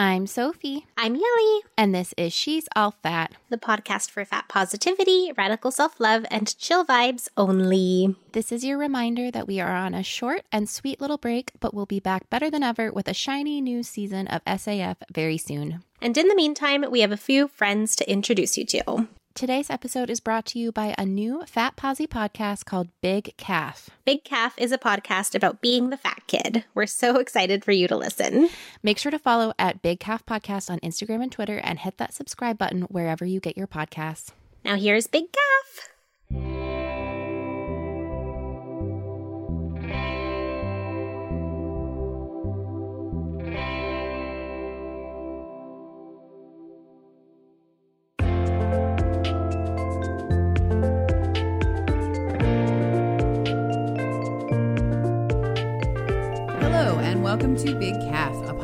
I'm Sophie, I'm Yelly, and this is She's All Fat. the podcast for fat positivity, radical self love, and chill vibes only. This is your reminder that we are on a short and sweet little break, but we'll be back better than ever with a shiny new season of SAF very soon. And in the meantime, we have a few friends to introduce you to. Today's episode is brought to you by a new Fat Posy podcast called Big Calf. Big Calf is a podcast about being the fat kid. We're so excited for you to listen. Make sure to follow at Big Calf Podcast on Instagram and Twitter and hit that subscribe button wherever you get your podcasts. Now, here's Big Calf.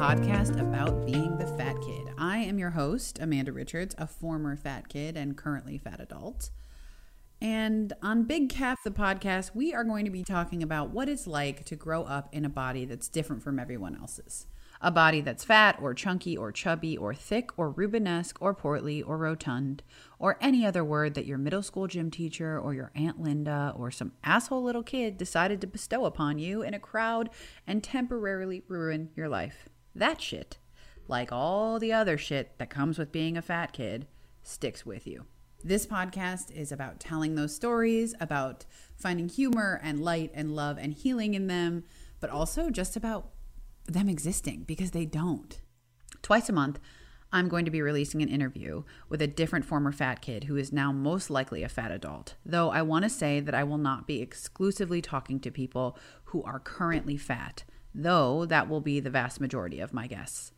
Podcast about being the fat kid. I am your host, Amanda Richards, a former fat kid and currently fat adult. And on Big Calf, the podcast, we are going to be talking about what it's like to grow up in a body that's different from everyone else's. A body that's fat or chunky or chubby or thick or Rubenesque or portly or rotund or any other word that your middle school gym teacher or your Aunt Linda or some asshole little kid decided to bestow upon you in a crowd and temporarily ruin your life. That shit, like all the other shit that comes with being a fat kid, sticks with you. This podcast is about telling those stories, about finding humor and light and love and healing in them, but also just about them existing because they don't. Twice a month, I'm going to be releasing an interview with a different former fat kid who is now most likely a fat adult. Though I want to say that I will not be exclusively talking to people who are currently fat, though that will be the vast majority of my guests.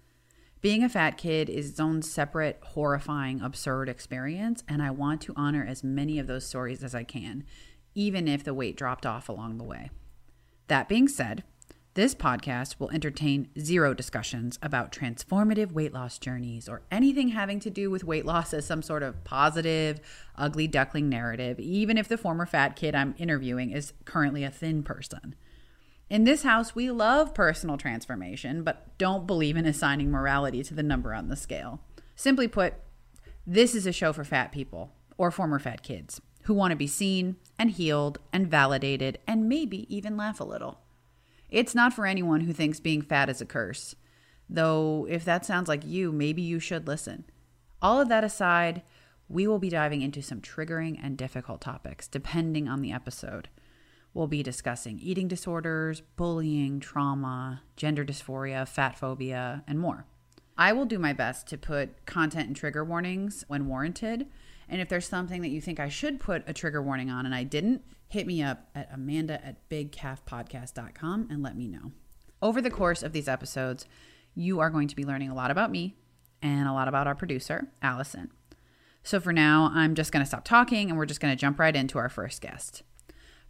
Being a fat kid is its own separate, horrifying, absurd experience, and I want to honor as many of those stories as I can, even if the weight dropped off along the way. That being said, this podcast will entertain zero discussions about transformative weight loss journeys or anything having to do with weight loss as some sort of positive, ugly duckling narrative, even if the former fat kid I'm interviewing is currently a thin person. In this house, we love personal transformation, but don't believe in assigning morality to the number on the scale. Simply put, this is a show for fat people or former fat kids who want to be seen and healed and validated and maybe even laugh a little. It's not for anyone who thinks being fat is a curse. Though, if that sounds like you, maybe you should listen. All of that aside, we will be diving into some triggering and difficult topics depending on the episode. We'll be discussing eating disorders, bullying, trauma, gender dysphoria, fat phobia, and more. I will do my best to put content and trigger warnings when warranted. And if there's something that you think I should put a trigger warning on and I didn't, hit me up at amanda at bigcalfpodcast.com and let me know. Over the course of these episodes, you are going to be learning a lot about me and a lot about our producer, Allison. So for now, I'm just going to stop talking and we're just going to jump right into our first guest.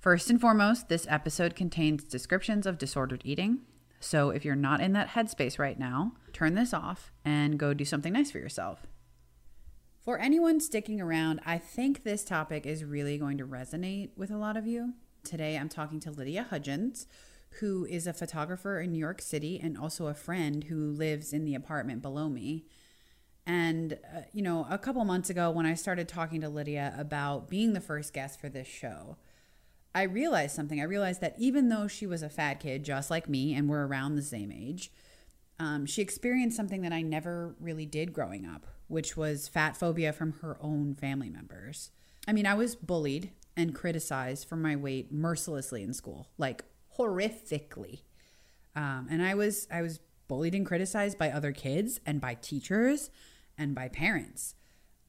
First and foremost, this episode contains descriptions of disordered eating. So if you're not in that headspace right now, turn this off and go do something nice for yourself. For anyone sticking around, I think this topic is really going to resonate with a lot of you. Today, I'm talking to Lydia Hudgens, who is a photographer in New York City and also a friend who lives in the apartment below me. And, uh, you know, a couple months ago, when I started talking to Lydia about being the first guest for this show, I realized something. I realized that even though she was a fat kid, just like me, and we're around the same age, um, she experienced something that I never really did growing up, which was fat phobia from her own family members. I mean, I was bullied and criticized for my weight mercilessly in school, like horrifically. Um, and I was I was bullied and criticized by other kids and by teachers and by parents.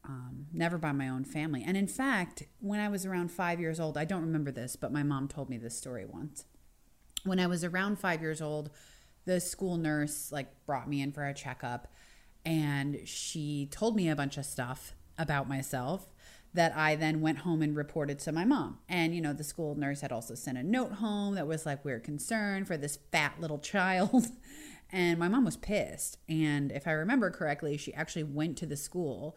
Um, never by my own family. And in fact, when I was around five years old, I don't remember this, but my mom told me this story once. When I was around five years old, the school nurse like brought me in for a checkup and she told me a bunch of stuff about myself that I then went home and reported to my mom. And, you know, the school nurse had also sent a note home that was like, we're concerned for this fat little child. and my mom was pissed. And if I remember correctly, she actually went to the school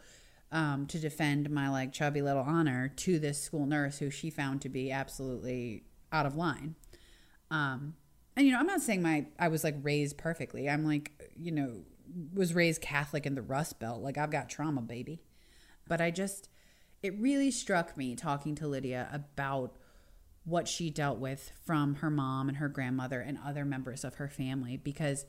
um, to defend my like chubby little honor to this school nurse who she found to be absolutely out of line. Um, and, you know, I'm not saying my, I was like raised perfectly. I'm like, you know, was raised Catholic in the Rust Belt. Like I've got trauma, baby. But I just, it really struck me talking to Lydia about what she dealt with from her mom and her grandmother and other members of her family. Because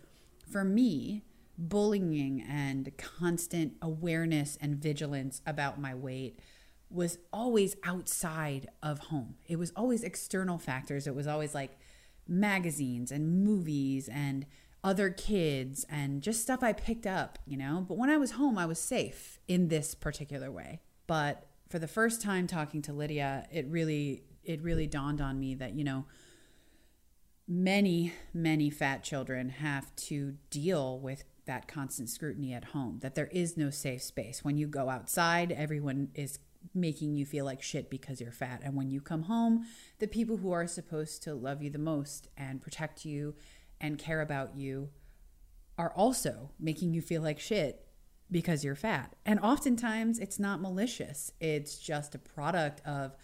for me, bullying and constant awareness and vigilance about my weight was always outside of home. It was always external factors. It was always like magazines and movies and other kids and just stuff I picked up, you know. But when I was home, I was safe in this particular way. But for the first time talking to Lydia, it really it really dawned on me that, you know, many many fat children have to deal with that constant scrutiny at home. That there is no safe space. When you go outside, everyone is making you feel like shit because you're fat. And when you come home, the people who are supposed to love you the most and protect you and care about you are also making you feel like shit because you're fat. And oftentimes it's not malicious, it's just a product of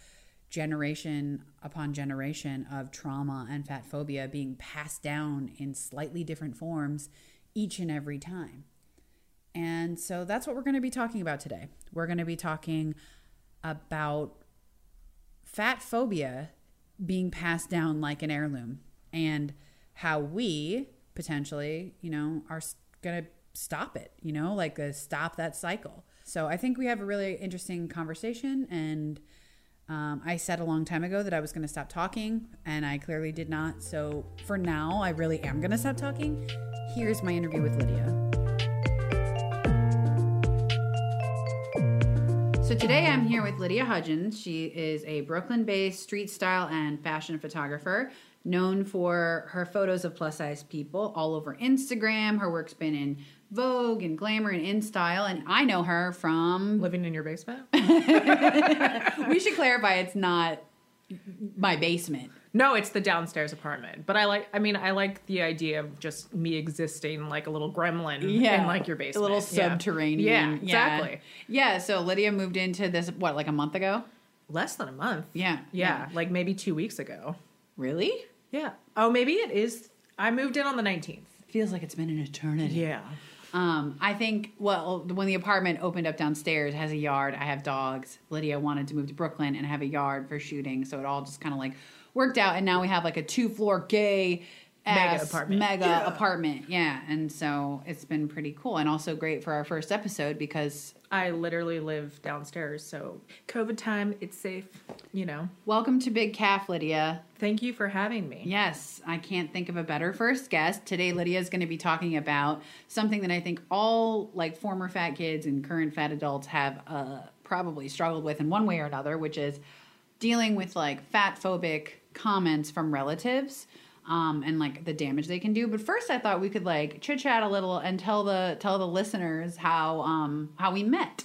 generation upon generation of trauma and fat phobia being passed down in slightly different forms each and every time. And so that's what we're going to be talking about today. We're going to be talking about fat phobia being passed down like an heirloom and how we potentially, you know, are going to stop it, you know, like uh, stop that cycle. So I think we have a really interesting conversation. And um, I said a long time ago that I was going to stop talking, and I clearly did not. So for now, I really am going to stop talking. Here's my interview with Lydia. So today I'm here with Lydia Hudgens. She is a Brooklyn based street style and fashion photographer known for her photos of plus size people all over Instagram. Her work's been in Vogue and Glamour and InStyle, and I know her from living in your basement. we should clarify it's not my basement. No, it's the downstairs apartment. But I like I mean I like the idea of just me existing like a little gremlin yeah. in like your basement. A little subterranean. Yeah, exactly. Yeah. yeah, so Lydia moved into this what, like a month ago? Less than a month. Yeah. Yeah, yeah. like maybe 2 weeks ago. Really? Yeah. Oh, maybe it is. I moved in on the 19th. Feels like it's been an eternity. Yeah. Um, I think, well, when the apartment opened up downstairs, has a yard. I have dogs. Lydia wanted to move to Brooklyn and have a yard for shooting. So it all just kind of like worked out. And now we have like a two floor gay mega apartment. Mega yeah. apartment. Yeah. And so it's been pretty cool and also great for our first episode because I literally live downstairs. So COVID time, it's safe, you know. Welcome to Big Calf, Lydia. Thank you for having me. Yes, I can't think of a better first guest. Today Lydia is going to be talking about something that I think all like former fat kids and current fat adults have uh, probably struggled with in one way or another, which is dealing with like fat phobic comments from relatives um, and like the damage they can do. But first, I thought we could like chit chat a little and tell the tell the listeners how um, how we met.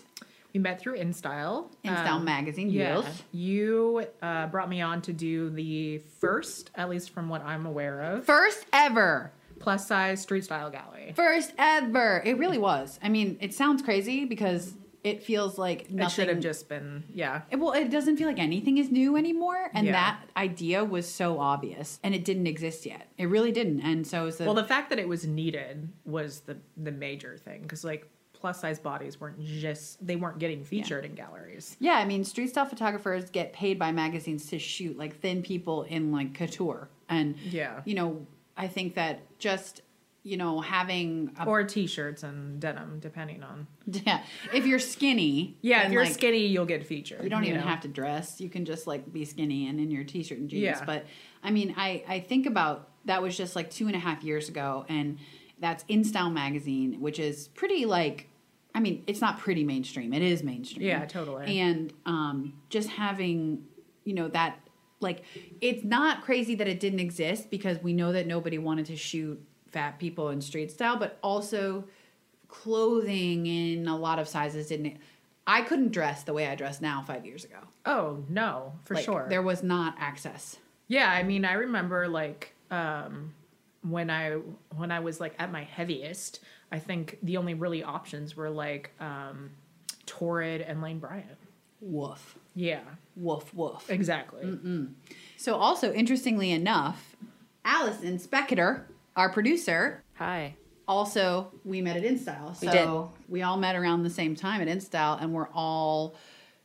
We met through InStyle. InStyle um, magazine. Yeah, yes. you uh, brought me on to do the first, at least from what I'm aware of, first ever plus size street style gallery. First ever. It really was. I mean, it sounds crazy because it feels like nothing. It should have just been, yeah. It, well, it doesn't feel like anything is new anymore, and yeah. that idea was so obvious, and it didn't exist yet. It really didn't, and so the, well, the fact that it was needed was the the major thing because like plus size bodies weren't just they weren't getting featured yeah. in galleries. Yeah, I mean, street style photographers get paid by magazines to shoot like thin people in like couture, and yeah, you know, I think that just you know, having a, or t-shirts and denim, depending on. Yeah, if you're skinny. Yeah, if you're like, skinny, you'll get featured. You don't you even know? have to dress. You can just like be skinny and in your t-shirt and jeans. Yeah. But I mean, I I think about that was just like two and a half years ago, and That's InStyle magazine, which is pretty like, I mean, it's not pretty mainstream. It is mainstream. Yeah, totally. And um, just having, you know, that like, it's not crazy that it didn't exist because we know that nobody wanted to shoot fat people in street style, but also clothing in a lot of sizes didn't. I couldn't dress the way I dress now five years ago. Oh no, for Like, sure. There was not access. Yeah, I mean, I remember like um, when I when I was like at my heaviest. I think the only really options were like um, Torrid and Lane Bryant. Woof. Yeah, Woof, woof. exactly. So, also, interestingly enough, Allison Spector, our producer, Hi. also we met at InStyle. So We did. we all met around the same time at InStyle, and we're all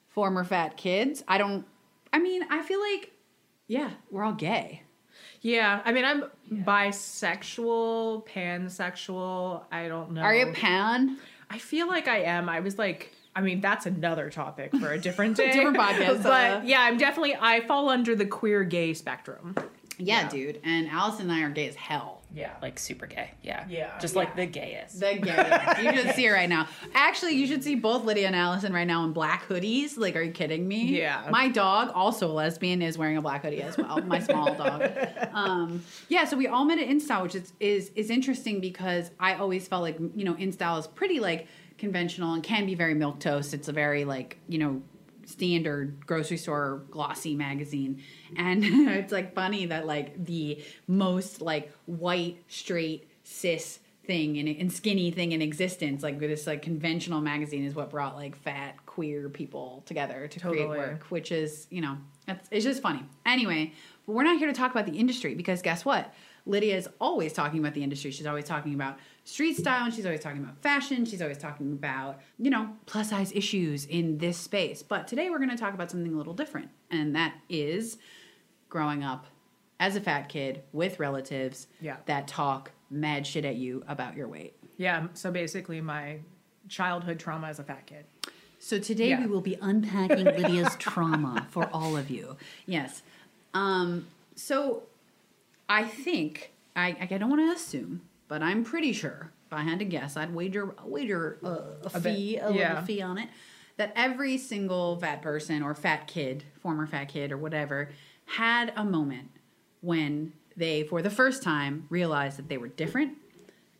former fat kids. I don't. I mean, I feel like, yeah, we're all gay. Yeah, I mean, I'm bisexual, pansexual. I don't know. Are you pan? I feel like I am. I was like, I mean, that's another topic for a different day, Different podcast, But uh. yeah, I'm definitely. I fall under the queer gay spectrum. Yeah, dude. And Allison and I are gay as hell. Yeah, like super gay. Yeah. Yeah. Just Yeah. like the gayest. The gayest. you should see her right now. Actually, you should see both Lydia and Allison right now in black hoodies. Like, are you kidding me? Yeah. My dog, also a lesbian, is wearing a black hoodie as well. My small dog. Um, yeah. So we all met at InStyle, which is is is interesting because I always felt like you know InStyle is pretty like conventional and can be very milk toast. It's a very like you know standard grocery store glossy magazine. And it's like funny that like the most like white straight cis thing and, and skinny thing in existence like this like conventional magazine is what brought like fat queer people together to create work which is you know it's, it's just funny. Anyway but we're not here to talk about the industry because guess what? Lydia is always talking about the industry. She's always talking about street style and she's always talking about fashion she's always talking about you know plus size issues in this space but today we're going to talk about something a little different and that is growing up as a fat kid with relatives Yeah. that talk mad shit at you about your weight yeah. So basically, my childhood trauma as a fat kid. So today Yeah. we will be unpacking Lydia's trauma for all of you. Yes. Um, so I think I, I don't want to assume, but I'm pretty sure if I had to guess, I'd wager wager uh, a, bit, fee, a yeah. little fee on it. That every single fat person or fat kid, former fat kid or whatever, had a moment when they, for the first time, realized that they were different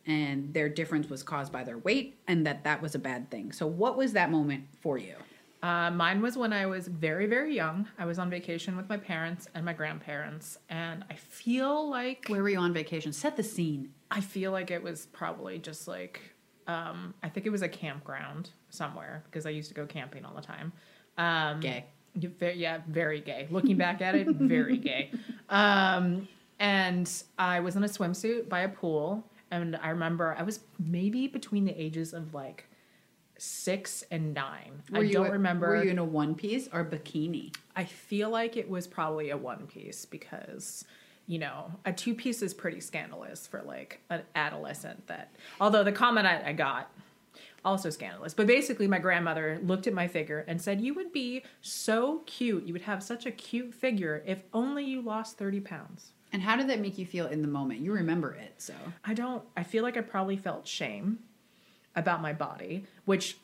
and their difference was caused by their weight and that that was a bad thing. So, what was that moment for you? Uh, mine was when I was very, very young. I was on vacation with my parents and my grandparents, and I feel like Where were you on vacation? Set the scene. I feel like it was probably just like um, I think it was a campground somewhere because I used to go camping all the time. Um, Gay. you- ve- Yeah, very gay. Looking back at it, very gay. Um, and I was in a swimsuit by a pool, and I remember I was maybe between the ages of like six and nine. I don't a- remember. Were you in a one piece or bikini? I feel like it was probably a one piece because, you know, a two piece is pretty scandalous for like an adolescent. That although the comment I, I got also scandalous, but basically my grandmother looked at my figure and said, "You would be so cute. You would have such a cute figure if only you lost thirty pounds." And how did that make you feel in the moment? You remember it, so I don't. I feel like I probably felt shame about my body, which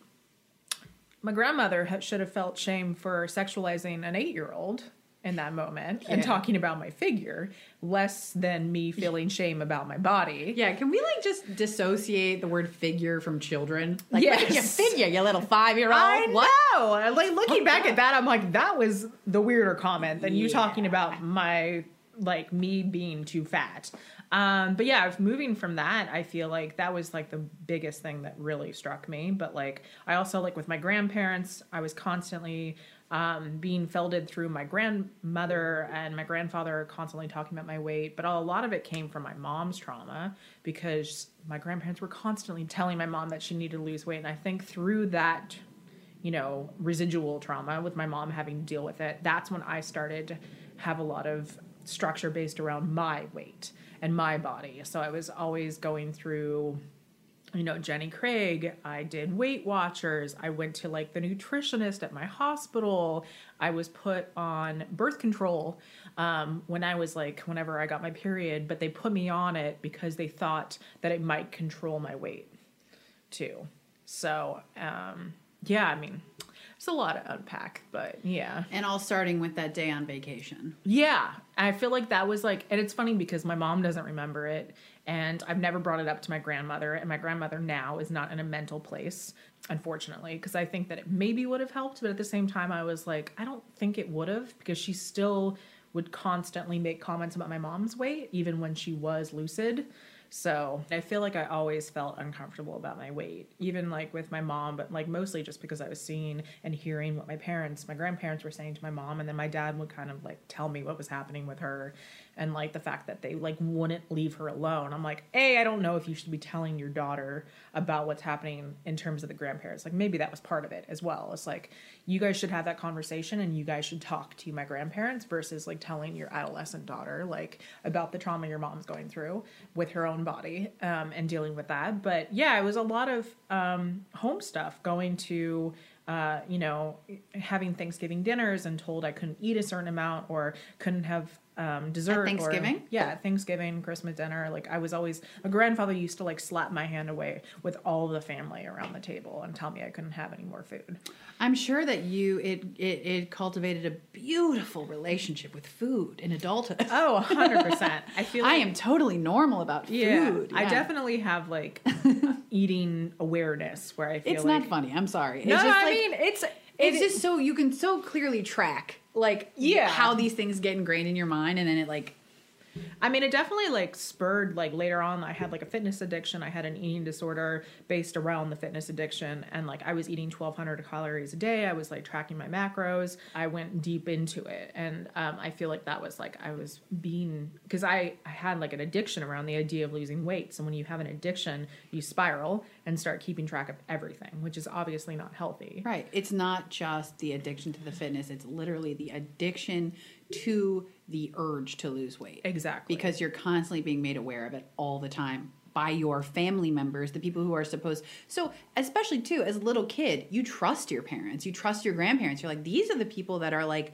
my grandmother ha- should have felt shame for sexualizing an eight-year-old in that moment and talking about my figure, less than me feeling shame about my body. yeah. Can we like just dissociate the word figure from children? Like, Yes. look at your figure, you little five-year-old. I What? know. Like looking back at that, I'm like, that was the weirder comment than you talking about my like me being too fat. Um, but yeah, moving from that, I feel like that was like the biggest thing that really struck me. But like, I also like with my grandparents, I was constantly um, being felded through my grandmother and my grandfather constantly talking about my weight. But a lot of it came from my mom's trauma because my grandparents were constantly telling my mom that she needed to lose weight. And I think through that you know, residual trauma with my mom having to deal with it, that's when I started to have a lot of structure based around my weight and my body. So I was always going through you know, Jenny Craig. I did Weight Watchers. I went to like the nutritionist at my hospital. I was put on birth control um, when I was like, whenever I got my period, but they put me on it because they thought that it might control my weight too. So, um, yeah, I mean, it's a lot to unpack, but yeah. And all starting with that day on vacation. Yeah, I feel like that was like, and it's funny because my mom doesn't remember it, and I've never brought it up to my grandmother, and my grandmother now is not in a mental place, unfortunately, because I think that it maybe would have helped, but at the same time, I was like, I don't think it would have because she still would constantly make comments about my mom's weight, even when she was lucid. So I feel like I always felt uncomfortable about my weight, even like with my mom, but like mostly just because I was seeing and hearing what my parents, my grandparents were saying to my mom. And then my dad would kind of like tell me what was happening with her and like the fact that they like wouldn't leave her alone. I'm like, hey, I don't know if you should be telling your daughter about what's happening in terms of the grandparents. Like maybe that was part of it as well. It's like you guys should have that conversation and you guys should talk to my grandparents versus like telling your adolescent daughter like about the trauma your mom's going through with her own body um, and dealing with that. But yeah, it was a lot of um, home stuff going to uh, you know, having Thanksgiving dinners and told I couldn't eat a certain amount or couldn't have um, dessert. Thanksgiving? Or, yeah, Thanksgiving, Christmas dinner. Like I was always, my grandfather used to like slap my hand away with all the family around the table and tell me I couldn't have any more food. I'm sure that you it it, it cultivated a beautiful relationship with food in adulthood. Oh, 100%. I feel I am totally normal about yeah, food. I definitely have like eating awareness where I feel It's like not funny. I'm sorry. No, it's just I like, mean it's it's it- just so you can so clearly track like Yeah. how these things get ingrained in your mind and then it like I mean, it definitely like spurred like later on. I had like a fitness addiction. I had an eating disorder based around the fitness addiction, and like I was eating twelve hundred calories a day. I was like tracking my macros. I went deep into it, and um, I feel like that was like I was being because I I had like an addiction around the idea of losing weight. So when you have an addiction, you spiral and start keeping track of everything, which is obviously not healthy. Right. It's not just the addiction to the fitness, it's literally the addiction to the urge to lose weight. Exactly. Because you're constantly being made aware of it all the time by your family members, the people who are supposed. So, especially too, as a little kid, you trust your parents, you trust your grandparents. You're like, these are the people that are like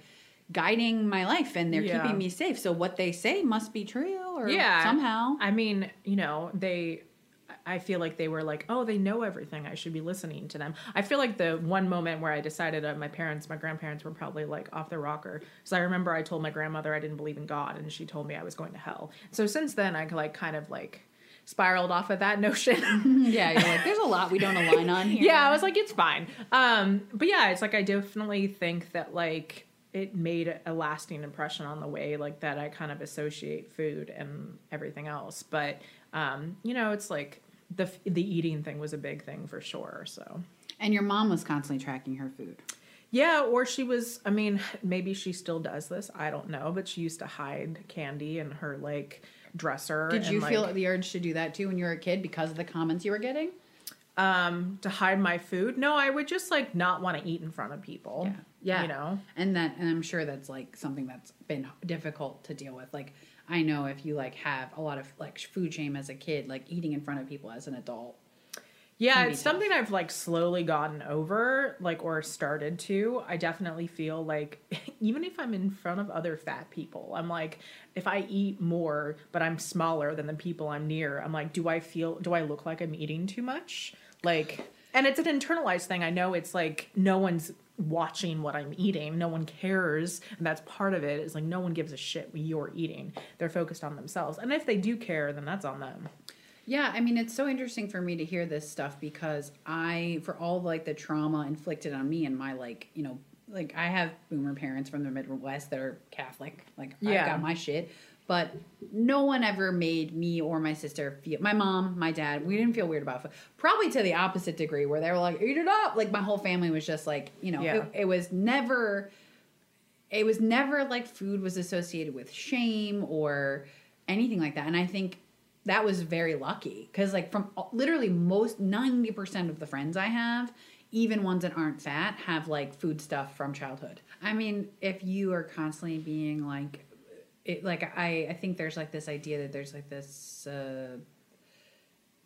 guiding my life and they're Yeah. keeping me safe. So, what they say must be true or yeah somehow. i mean you know they i feel like they were like oh they know everything. I should be listening to them. I feel like the one moment where i decided uh, my parents my grandparents were probably like off the rocker. So i remember i told my grandmother i didn't believe in god and she told me i was going to hell. So since then i like kind of like spiraled off of that notion. Yeah, you're like, there's a lot we don't align on here. yeah i was like it's fine. Um but yeah it's like i definitely think that like it made a lasting impression on the way like that i kind of associate food and everything else. But um you know it's like the the eating thing was a big thing for sure so And your mom was constantly tracking her food. yeah or she was i mean maybe she still does this i don't know but she used to hide candy in her like dresser Did and, you like, feel the urge to do that too when you were a kid because of the comments you were getting? um to hide my food no i would just like not want to eat in front of people Yeah. you know And that and I'm sure that's like something that's been difficult to deal with. Like I know if you like have a lot of like food shame as a kid, like eating in front of people as an adult. Yeah, it's tough. something I've like slowly gotten over, like or started to. I definitely feel like even if I'm in front of other fat people, I'm like if I eat more but I'm smaller than the people I'm near, I'm like do I feel do I look like I'm eating too much? Like and it's an internalized thing. I know it's like no one's watching what I'm eating. No one cares. And that's part of it. Is like no one gives a shit what you're eating. They're focused on themselves. And if they do care, then that's on them. Yeah, I mean it's so interesting for me to hear this stuff because I for all like the trauma inflicted on me and my like, you know, like I have boomer parents from the Midwest that are Catholic. Like Yeah. got my shit. But no one ever made me or my sister feel my mom, my dad, we didn't feel weird about food. Probably to the opposite degree where they were like, eat it up. Like my whole family was just like, you know, Yeah. it, it was never it was never like food was associated with shame or anything like that. And I think that was very lucky because, like, from literally most 90% of the friends I have, even ones that aren't fat, have like food stuff from childhood. I mean, if you are constantly being like, it, like I, I think there's like this idea that there's like this uh,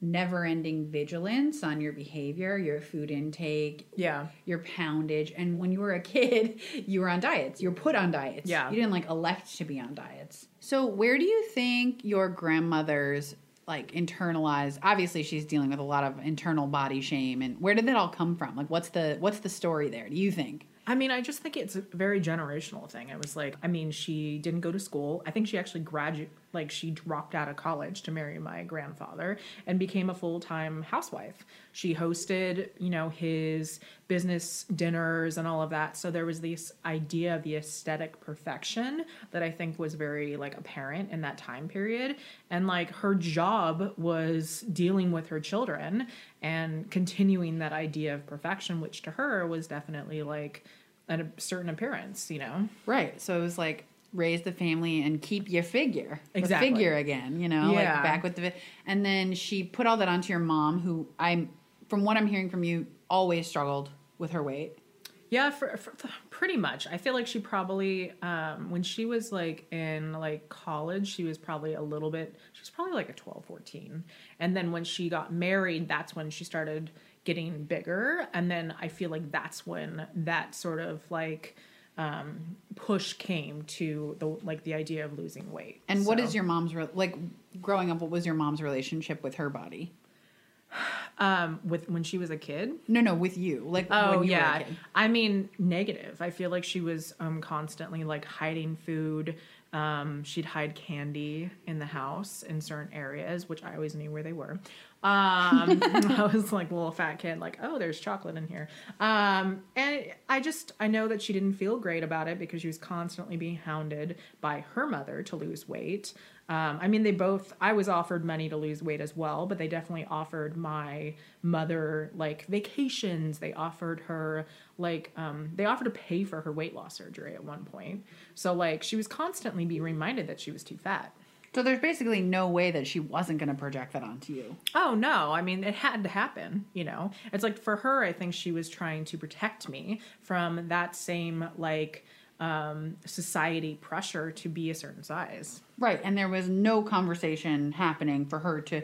never ending vigilance on your behavior, your food intake, Yeah. your poundage. And when you were a kid, you were on diets. You were put on diets. Yeah. You didn't like elect to be on diets. So where do you think your grandmother's like internalized obviously she's dealing with a lot of internal body shame and where did that all come from? Like what's the what's the story there? Do you think? I mean, I just think it's a very generational thing. It was like, I mean, she didn't go to school. I think she actually graduated, like, she dropped out of college to marry my grandfather and became a full time housewife. She hosted, you know, his business dinners and all of that. So there was this idea of the aesthetic perfection that I think was very, like, apparent in that time period. And, like, her job was dealing with her children and continuing that idea of perfection, which to her was definitely like a certain appearance, you know? Right. So it was like raise the family and keep your figure. Exactly. The figure again, you know, Yeah. like back with the and then she put all that onto your mom who I'm from what I'm hearing from you always struggled with her weight. Yeah, for, for, for- pretty much. I feel like she probably, um, when she was like in like college, she was probably a little bit, she was probably like a 12, 14. And then when she got married, that's when she started getting bigger. And then I feel like that's when that sort of like, um, push came to the like the idea of losing weight. And what So- is your mom's re- like growing up what was your mom's relationship with her body? um with when she was a kid? No, no, with you. Like Oh when you yeah. I mean negative. I feel like she was um constantly like hiding food. Um she'd hide candy in the house in certain areas, which I always knew where they were. Um I was like a little fat kid like, "Oh, there's chocolate in here." Um and I just I know that she didn't feel great about it because she was constantly being hounded by her mother to lose weight. Um, I mean, they both, I was offered money to lose weight as well, but they definitely offered my mother like vacations. They offered her like, um, they offered to pay for her weight loss surgery at one point. So, like, she was constantly being reminded that she was too fat. So there's basically no way that she wasn't going to project that onto you. Oh no, I mean it had to happen, you know. It's like for her I think she was trying to protect me from that same like um society pressure to be a certain size. Right. And there was no conversation happening for her to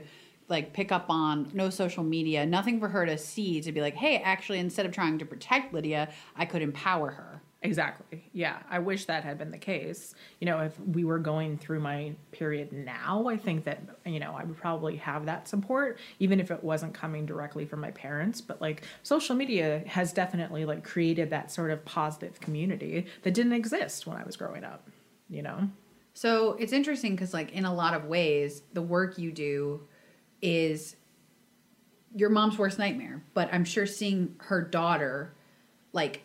like pick up on, no social media, nothing for her to see to be like, hey, actually, instead of trying to protect Lydia, I could empower her. Exactly. Yeah. I wish that had been the case. You know, if we were going through my period now, I think that, you know, I would probably have that support, even if it wasn't coming directly from my parents. But like social media has definitely like created that sort of positive community that didn't exist when I was growing up, you know? So it's interesting because, like, in a lot of ways, the work you do is your mom's worst nightmare. But I'm sure seeing her daughter, like,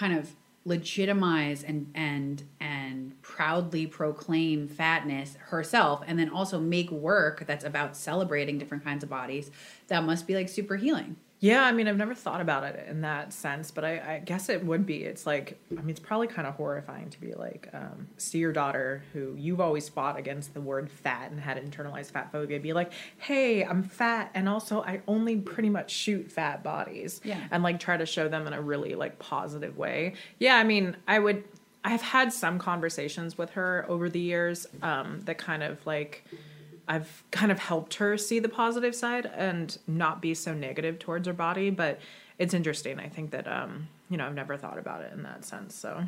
kind of legitimize and and and proudly proclaim fatness herself and then also make work that's about celebrating different kinds of bodies that must be like super healing Yeah, I mean, I've never thought about it in that sense, but I, I guess it would be. It's like, I mean, it's probably kind of horrifying to be like, um, see your daughter who you've always fought against the word fat and had internalized fat phobia be like, hey, I'm fat, and also I only pretty much shoot fat bodies. Yeah. And like try to show them in a really like positive way. Yeah, I mean, I would, I've had some conversations with her over the years um, that kind of like, I've kind of helped her see the positive side and not be so negative towards her body. But it's interesting. I think that um, you know I've never thought about it in that sense. So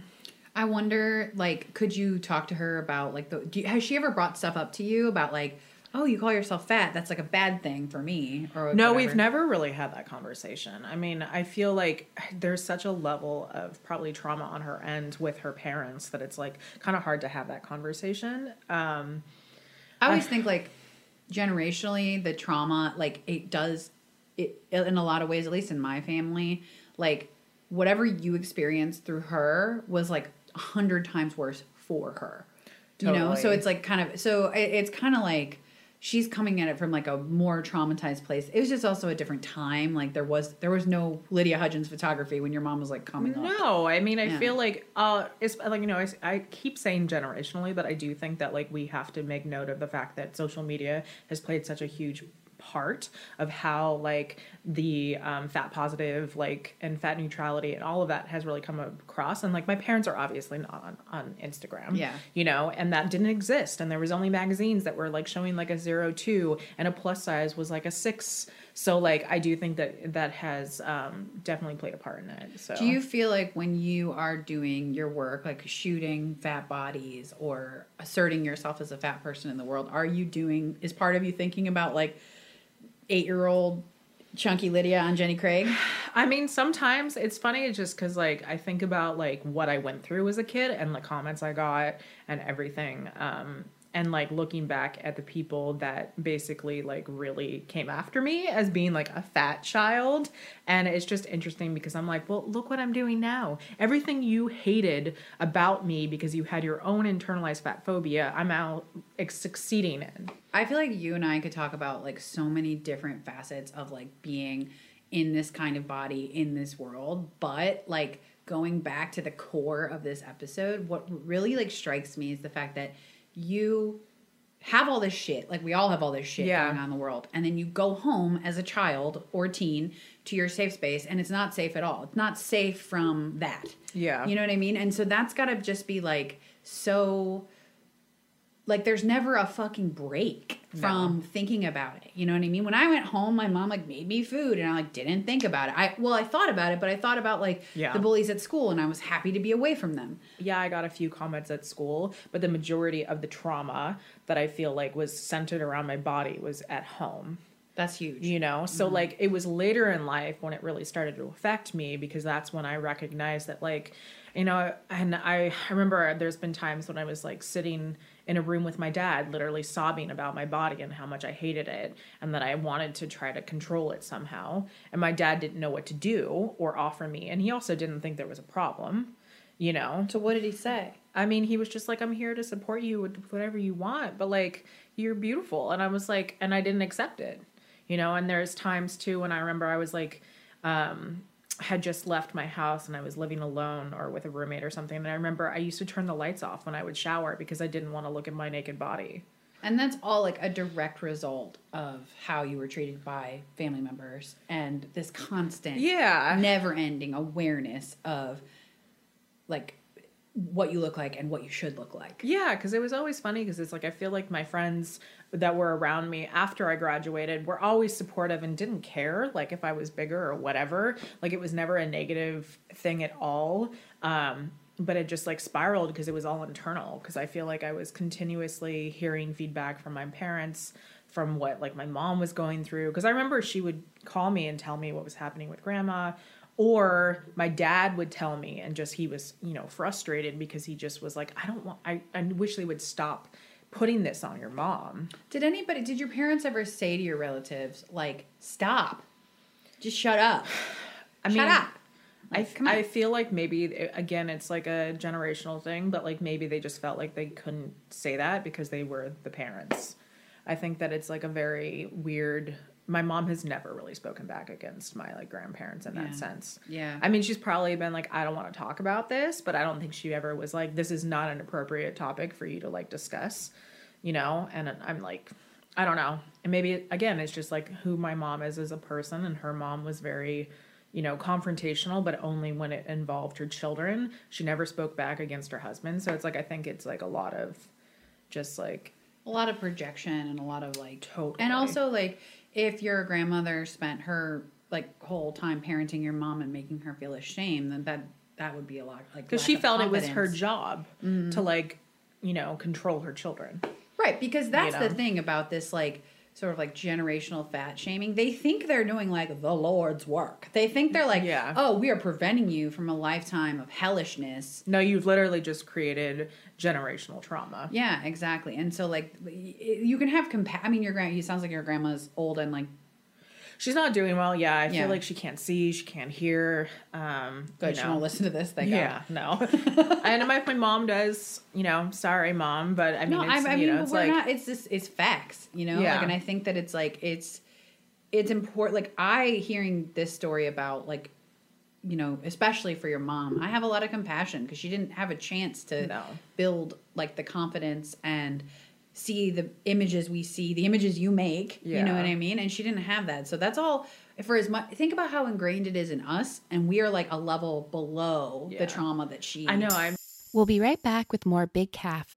i wonder like could you talk to her about like the do you, has she ever brought stuff up to you about like oh you call yourself fat that's like a bad thing for me or no, whatever? we've never really had that conversation. I mean, I feel like there's such a level of probably trauma on her end with her parents that it's like kind of hard to have that conversation. Um, I always think like generationally the trauma like it does it in a lot of ways at least in my family like whatever you experienced through her was like a hundred times worse for her you know? So it's like kind of so it, it's kind of like she's coming at it from like a more traumatized place. It was just also a different time. Like there was there was no lydia hudgens photography when your mom was like coming up. No, I mean, I Yeah. feel like uh, it's like you know, I, I keep saying generationally, but I do think that like we have to make note of the fact that social media has played such a huge part of how like the um, fat positive like and fat neutrality and all of that has really come across. And like my parents are obviously not on, on instagram Yeah. you know and that didn't exist. And there was only magazines that were like showing like a zero two and a plus size was like a six. So like i do think that that has um, definitely played a part in it so. Do you feel like when you are doing your work, like shooting fat bodies or asserting yourself as a fat person in the world, are you doing, is part of you thinking about like eight year old chunky Lydia on Jenny Craig? I mean, sometimes it's funny just because, like, I think about like what I went through as a kid and the comments I got and everything, um, and like looking back at the people that basically like really came after me as being like a fat child, and it's just interesting because I'm like, well, look what I'm doing now. Everything you hated about me because you had your own internalized fat phobia, I'm out succeeding in. I feel like you and I could talk about like so many different facets of like being in this kind of body in this world, but like going back to the core of this episode, what really like strikes me is the fact that you have all this shit, like we all have all this shit Yeah. going on in the world, and then you go home as a child or teen to your safe space and it's not safe at all. It's not safe from that. Yeah. You know what I mean? And so that's got to just be like so like there's never a fucking break from thinking about it. You know what I mean? When I went home, my mom like made me food and I like didn't think about it. I well, I thought about it, but I thought about like Yeah. the bullies at school and I was happy to be away from them. yeah, I got a few comments at school, but the majority of the trauma that I feel like was centered around my body was at home. That's huge. You know, so mm-hmm. like it was later in life when it really started to affect me because that's when I recognized that, like, you know, and I, I remember there's been times when I was like sitting in a room with my dad, literally sobbing about my body and how much I hated it and that I wanted to try to control it somehow. And my dad didn't know what to do or offer me. And he also didn't think there was a problem, you know? So what did he say? I mean, he was just like, I'm here to support you with whatever you want, but like, you're beautiful. And I was like, and I didn't accept it, you know? And there's times too when I remember I was like, um, had just left my house and I was living alone or with a roommate or something. And I remember I used to turn the lights off when I would shower because I didn't want to look at my naked body. And that's all like a direct result of how you were treated by family members and this constant, Yeah. never ending awareness of like what you look like and what you should look like. Yeah, because it was always funny because it's like I feel like my friends that were around me after I graduated were always supportive and didn't care like if I was bigger or whatever. Like it was never a negative thing at all. Um, but it just like spiraled because it was all internal. Because I feel like I was continuously hearing feedback from my parents from what like my mom was going through. Because I remember she would call me and tell me what was happening with grandma or my dad would tell me and just he was you know frustrated because he just was like i don't want i, I wish they would stop putting this on your mom Did anybody, did your parents ever say to your relatives, like, stop, just shut up? i Shut mean up. I. I feel like maybe again it's like a generational thing but like maybe they just felt like they couldn't say that because they were the parents i think that it's like a very weird my mom has never really spoken back against my like grandparents in Yeah. that sense Yeah. I mean, she's probably been like, I don't want to talk about this, but I don't think she ever was like, this is not an appropriate topic for you to like discuss, you know? And I'm like, I don't know. And maybe, again, it's just like who my mom is as a person. And her mom was very, you know, confrontational, but only when it involved her children. She never spoke back against her husband. So it's like, I think it's like a lot of just like, a lot of projection and a lot of like Totally. and also like if your grandmother spent her like whole time parenting your mom and making her feel ashamed then that that would be a lot like because she felt it was her job to mm-hmm. like, you know, control her children. right because that's know? the thing about this like sort of like generational fat shaming they think they're doing like the lord's work they think they're like Yeah. oh we are preventing you from a lifetime of hellishness No, you've literally just created generational trauma. yeah exactly and so like you can have compa- i mean your grand you sounds like your grandma's old and like She's not doing well. Yeah, I Yeah. feel like she can't see, she can't hear. Um, good you she won't listen to this thank yeah, no. and my my mom does. You know, sorry, mom, but I mean, no, it's, I, I you mean, know, it's we're like not. It's just it's facts, you know. Yeah. Like, and I think that it's like it's it's important. Like I hearing this story about like you know, especially for your mom, I have a lot of compassion because she didn't have a chance to No. build like the confidence and see the images we see, the images you make. You know what I mean? And she didn't have that. So that's all for as much think about how ingrained it is in us and we are like a level below Yeah. the trauma that she I know. I'm We'll be right back with more Big Calf.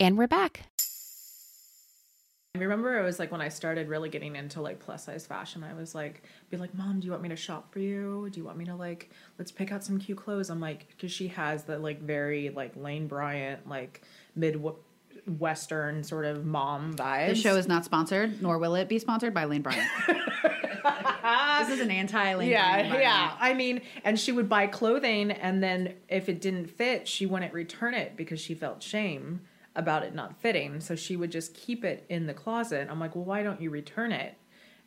And we're back. I remember it was like when I started really getting into like plus size fashion, I was like, be like, Mom, do you want me to shop for you? Do you want me to like, let's pick out some cute clothes? I'm like, because she has the like very like Lane Bryant, like Midwestern sort of mom vibe. The show is not sponsored, nor will it be sponsored by Lane Bryant. this is an anti Lane yeah, Bryant. yeah. I mean, and she would buy clothing, and then if it didn't fit, she wouldn't return it because she felt shame about it not fitting. So she would just keep it in the closet. I'm like, well, why don't you return it?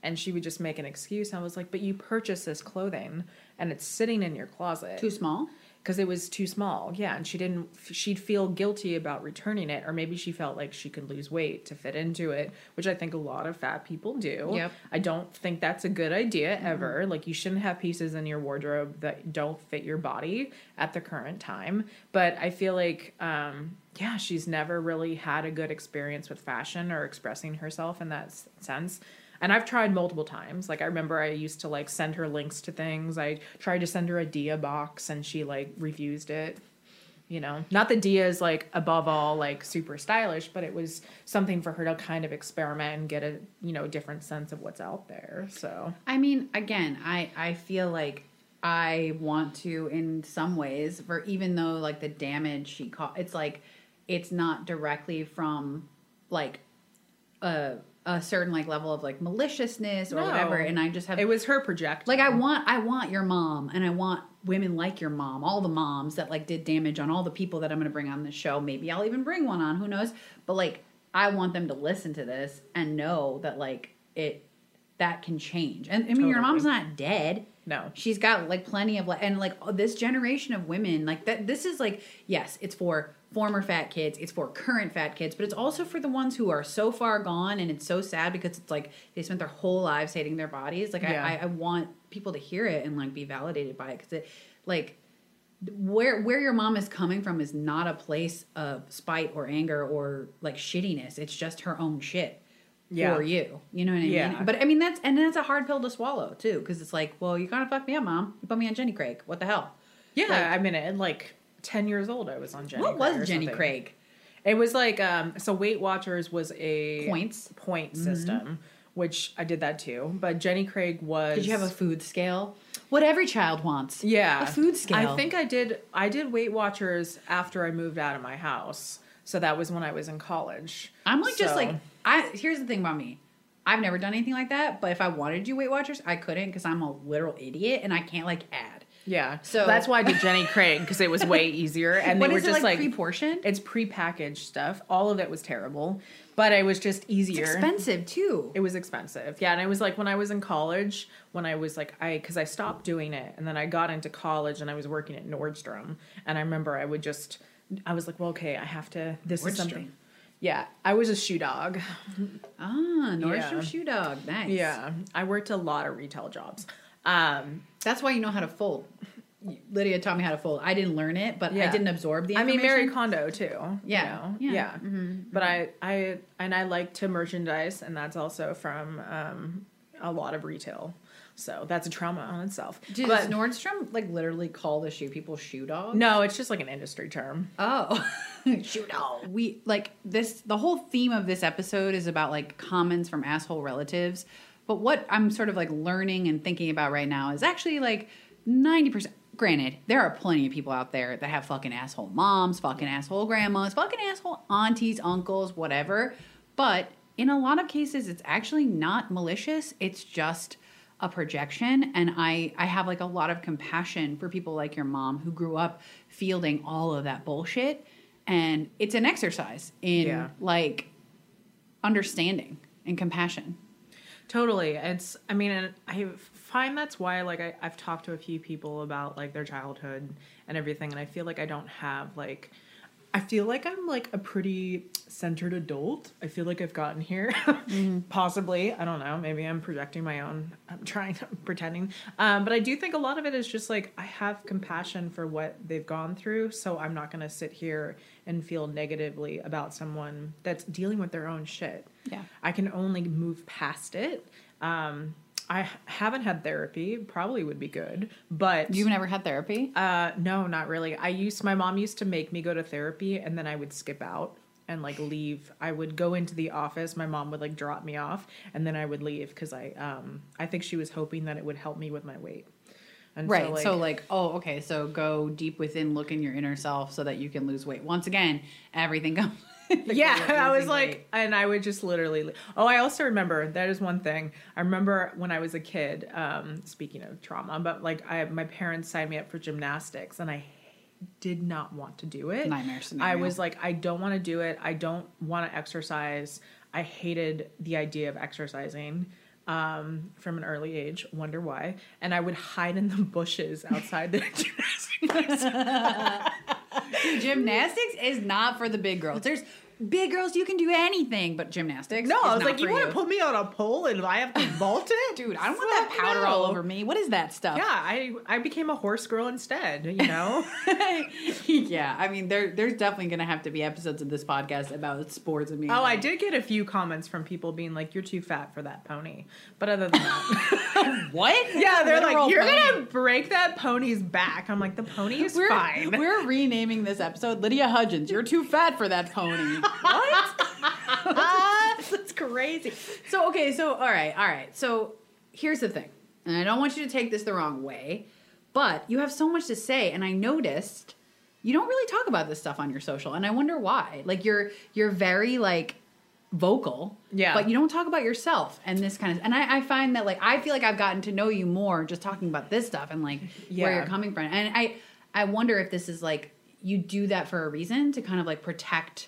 And she would just make an excuse. I was like, but you purchased this clothing, and it's sitting in your closet Too small. because it was too small. Yeah, and she didn't. She'd feel guilty about returning it, or maybe she felt like she could lose weight to fit into it, which I think a lot of fat people do. Yep. I don't think that's a good idea ever. Like you shouldn't have pieces in your wardrobe that don't fit your body at the current time. But I feel like, um, yeah, she's never really had a good experience with fashion or expressing herself in that sense. And I've tried multiple times. Like I remember I used to like send her links to things. I tried to send her a Dia box and she like refused it. You know, not that Dia is like above all like super stylish, but it was something for her to kind of experiment and get a you know different sense of what's out there. So I mean, again, I I feel like I want to in some ways for even though like the damage she caused, it's like it's not directly from like a a certain like level of like maliciousness or No. whatever, and I just have it was her project. like I want I want your mom and I want women like your mom, all the moms that like did damage on all the people that I'm going to bring on the show. Maybe I'll even bring one on, who knows? But like I want them to listen to this and know that like it that can change. And I mean your mom's not dead. No. She's got like plenty of like and like this generation of women like that this is like yes, it's for former fat kids, it's for current fat kids, but it's also for the ones who are so far gone and it's so sad because it's like they spent their whole lives hating their bodies. Like Yeah. I, I, want people to hear it and like be validated by it because it like where where your mom is coming from is not a place of spite or anger or like shittiness. It's just her own shit Yeah. for you. You know what I Yeah. mean? But I mean that's and that's a hard pill to swallow too because it's like, well, you gotta fuck me up, mom. You put me on Jenny Craig. What the hell? yeah, like- I mean, at like ten years old, I was on Jenny. what Craig was Jenny something. Craig? It was like um so Weight Watchers was a Points. point system, which I did that too. But Jenny Craig was Did you have a food scale? What every child wants. yeah A food scale. I think I did I did Weight Watchers after I moved out of my house. So that was when I was in college. I'm like just like I here's the thing about me. I've never done anything like that, but if I wanted to do Weight Watchers, I couldn't because I'm a literal idiot and I can't like add. Yeah. So- that's why I did Jenny Craig because it was way easier and they were is it, just like, like, pre-portioned? It's pre-packaged stuff. All of it was terrible, but it was just easier. Expensive too. It was expensive. Yeah, and it was like when I was in college, when I was like I cuz I stopped doing it and then I got into college and I was working at Nordstrom and I remember I would just I was like, "Well, okay, I have to this is something." Yeah, I was a shoe dog. Ah, Nordstrom Yeah. Shoe Dog. Nice. Yeah, I worked a lot of retail jobs. Um, That's why you know how to fold. Lydia taught me how to fold. I didn't learn it, but I didn't absorb the I mean, Marie Kondo too. you Yeah, know? yeah. yeah. But I, I, and I like to merchandise, and that's also from um, a lot of retail. So that's a trauma on itself. Does but Nordstrom like literally call the shoe people shoe dog? no, it's just like an industry term. Oh, shoe dog. We like this. The whole theme of this episode is about like comments from asshole relatives. But what I'm sort of like learning and thinking about right now is actually like 90%. granted, there are plenty of people out there that have fucking asshole moms, fucking asshole grandmas, fucking asshole aunties, uncles, whatever. But in a lot of cases, it's actually not malicious. It's just a projection. And I, I have like a lot of compassion for people like your mom who grew up fielding all of that bullshit. And it's an exercise in Yeah. like understanding and compassion. Totally. It's, I mean, and I find that's why, like, I, I've talked to a few people about, like, their childhood and everything, and I feel like I don't have, like, I feel like I'm, like, a pretty centered adult. I feel like I've gotten here. Possibly. I don't know. Maybe I'm projecting my own, I'm trying, I'm pretending. Um, but I do think a lot of it is just, like, I have compassion for what they've gone through, so I'm not going to sit here and feel negatively about someone that's dealing with their own shit. Yeah. I can only move past it. Um, I haven't had therapy. Probably would be good, but You've never had therapy? uh, no, not really. I used my mom used to make me go to therapy, and then I would skip out and like leave. I would go into the office. My mom would like drop me off, and then I would leave because I um I think she was hoping that it would help me with my weight. And Right. So like, oh, okay. So go deep within, look in your inner self, so that you can lose weight. Once again, everything comes. yeah i was like weight. and i would just literally oh i also remember that is one thing i remember when i was a kid um speaking of trauma but like i my parents signed me up for gymnastics and i did not want to do it Nightmare i was like i don't want to do it i don't want to exercise i hated the idea of exercising um, from an early age, wonder why, and I would hide in the bushes outside the gymnastics. gymnastics is not for the big girls. There's big girls, you can do anything, but gymnastics. No, I was like, you want to put me on a pole and I have to vault it, Dude, I don't want that powder no. all over me. What is that stuff? Yeah, I I became a horse girl instead. You know. yeah, I mean, there there's definitely gonna have to be episodes of this podcast about sports and me. oh, I did get a few comments from people being like, "You're too fat for that pony," but other than that, What? yeah, they're Literal like, "You're gonna break that pony's back." I'm like, "The pony is We're, fine." we're renaming this episode Lydia Hudgens. You're too fat for that pony. What? Uh, That's crazy. So okay, so all right, all right. So here's the thing, and I don't want you to take this the wrong way, but you have so much to say, and I noticed you don't really talk about this stuff on your social, and I wonder why. Like you're you're very like vocal, Yeah. but you don't talk about yourself and this kind of. And I, I find that like I feel like I've gotten to know you more just talking about this stuff and like where you're coming from, and I I wonder if this is like you do that for a reason to kind of like protect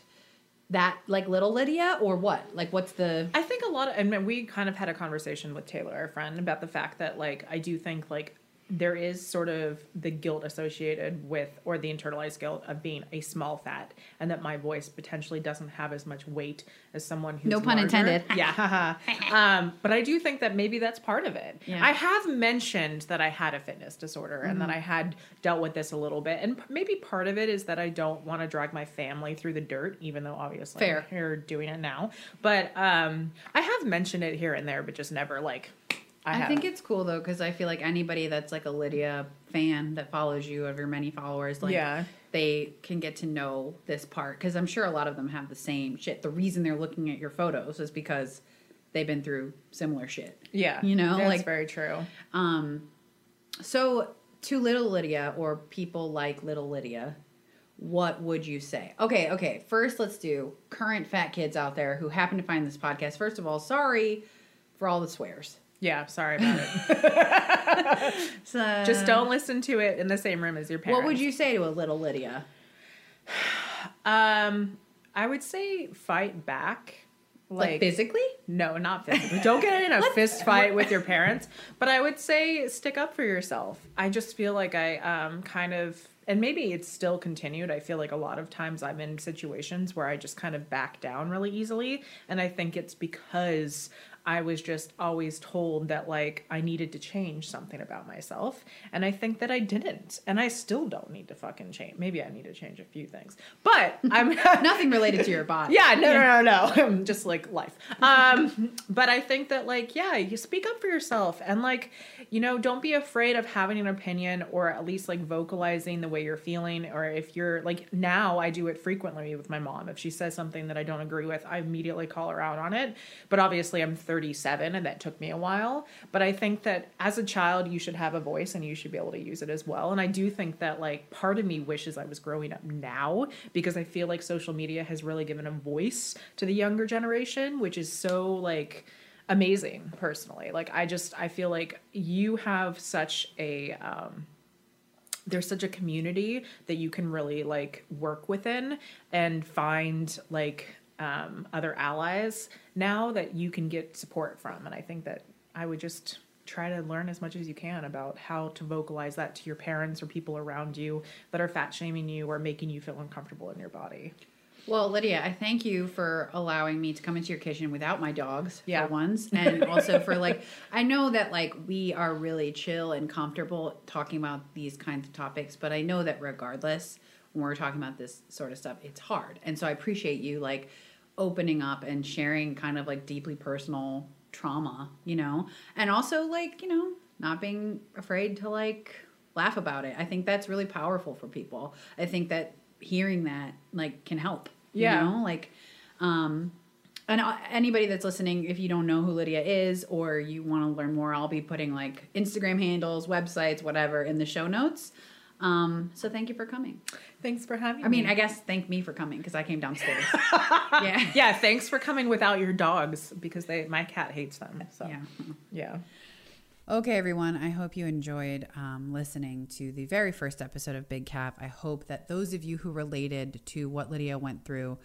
that like little Lydia or what? Like what's the I think a lot of, I mean, we kind of had a conversation with Taylor, our friend, about the fact that, like, I do think, like, there is sort of the guilt associated with, or the internalized guilt of being a small fat, and that my voice potentially doesn't have as much weight as someone who's No pun larger. intended. Yeah, um, but I do think that maybe that's part of it. Yeah. I have mentioned that I had a fitness disorder and Mm-hmm. that I had dealt with this a little bit, and maybe part of it is that I don't want to drag my family through the dirt, even though obviously Fair. you're doing it now. But um, I have mentioned it here and there, but just never like. I, I, think it's cool though because I feel like anybody that's like a Lydia fan that follows you of your many followers, like Yeah. they can get to know this part because I'm sure a lot of them have the same shit. The reason they're looking at your photos is because they've been through similar shit. yeah, you know, that's like very true. um. So to little Lydia or people like little Lydia, what would you say? Okay, okay. First, let's do current fat kids out there who happen to find this podcast. First of all, sorry for all the swears. Yeah, sorry about it. So, just don't listen to it in the same room as your parents. What would you say to a little Lydia? Um, I would say fight back. Like, physically? No, not physically. Don't get in a fist fight with your parents. But I would say stick up for yourself. I just feel like I um kind of and maybe it's still continued. I feel like a lot of times I'm in situations where I just kind of back down really easily. And I think it's because I was just always told that like I needed to change something about myself. And I think that I didn't. And I still don't need to fucking change. Maybe I need to change a few things. But I'm Nothing related to your body. yeah, no, no, no, no. Just like life. Um, but I think that like, yeah, you speak up for yourself and like, you know, don't be afraid of having an opinion or at least like vocalizing the way you're feeling. Or if you're like now I do it frequently with my mom. If she says something that I don't agree with, I immediately call her out on it. But obviously I'm 37 and that took me a while. But I think that as a child, you should have a voice and you should be able to use it as well. And I do think that like part of me wishes I was growing up now because I feel like social media has really given a voice to the younger generation, which is so like amazing personally. Like I just I feel like you have such a um there's such a community that you can really like work within and find like um, other allies now that you can get support from. And i think that i would just try to learn as much as you can about how to vocalize that to your parents or people around you that are fat shaming you or making you feel uncomfortable in your body. Well, Lydia, I thank you for allowing me to come into your kitchen without my dogs Yeah. for once, and also for like I know that like we are really chill and comfortable talking about these kinds of topics, but I know that regardless, when we're talking about this sort of stuff, it's hard, and so I appreciate you like opening up and sharing kind of like deeply personal trauma, you know, and also like you know not being afraid to like laugh about it. I think that's really powerful for people. I think that hearing that like can help. Yeah. You know, like um and anybody that's listening, if you don't know who Lydia is or you want to learn more, I'll be putting like Instagram handles, websites, whatever in the show notes. Um, so thank you for coming. thanks for having me. I mean, me I guess thank me for coming because I came downstairs. yeah. yeah thanks for coming without your dogs because they my cat hates them so Yeah. yeah Okay, everyone. I hope you enjoyed um, listening to the very first episode of Big Calf. I hope that those of you who related to what Lydia went through,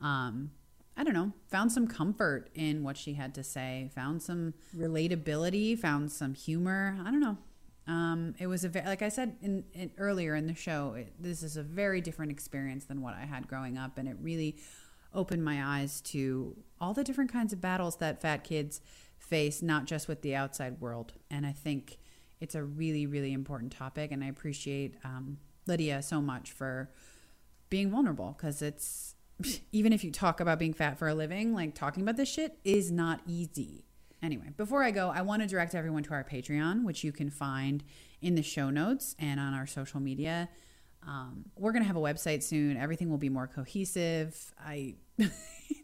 um, I don't know, found some comfort in what she had to say, found some relatability, found some humor. I don't know. Um, it was a ve- like I said in, in earlier in the show. It, this is a very different experience than what I had growing up, and it really opened my eyes to all the different kinds of battles that fat kids face, not just with the outside world. And I think it's a really, really important topic. And I appreciate um, Lydia so much for being vulnerable because it's even if you talk about being fat for a living, like talking about this shit is not easy. Anyway, before I go, I want to direct everyone to our Patreon, which you can find in the show notes and on our social media. Um, we're going to have a website soon. Everything will be more cohesive. I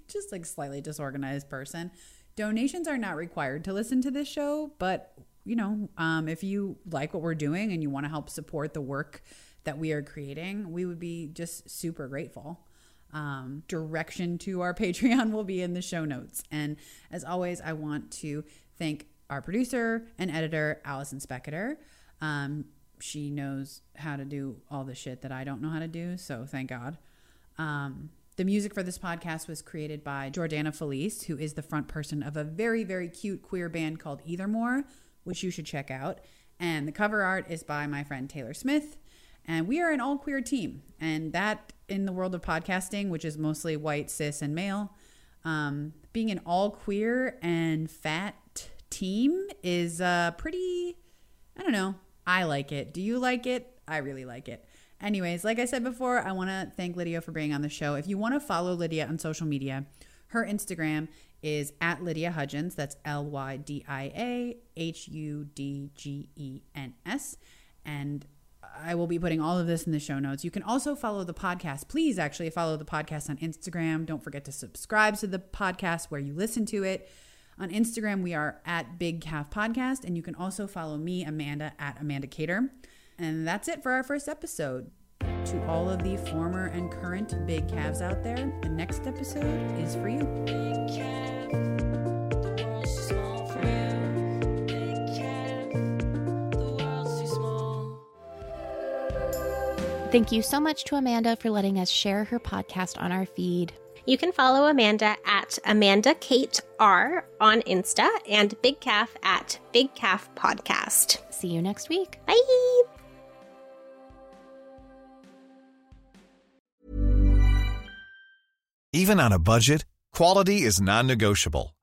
just like slightly disorganized person. Donations are not required to listen to this show, but you know, um, if you like what we're doing and you want to help support the work that we are creating, we would be just super grateful. Um, direction to our Patreon will be in the show notes. And as always, I want to thank our producer and editor, Allison Specketer. Um, she knows how to do all the shit that I don't know how to do, so thank God. Um, the music for this podcast was created by Jordana Felice, who is the front person of a very, very cute queer band called Either More, which you should check out. And the cover art is by my friend Taylor Smith. And we are an all queer team. And that, in the world of podcasting, which is mostly white, cis, and male, um, being an all queer and fat team is uh, pretty, I don't know. I like it. Do you like it? I really like it. Anyways, like I said before, I want to thank Lydia for being on the show. If you want to follow Lydia on social media, her Instagram is at Lydia Hudgens. That's L Y D I A H U D G E N S. And I will be putting all of this in the show notes. You can also follow the podcast. Please actually follow the podcast on Instagram. Don't forget to subscribe to the podcast where you listen to it. On Instagram, we are at Big Calf Podcast, and you can also follow me, Amanda, at Amanda Cater. And that's it for our first episode. To all of the former and current big calves out there, the next episode is for you. Thank you so much to Amanda for letting us share her podcast on our feed. You can follow Amanda at Amanda Kate R on Insta and Big Calf at Big Calf Podcast. See you next week. Bye. Even on a budget, quality is non-negotiable.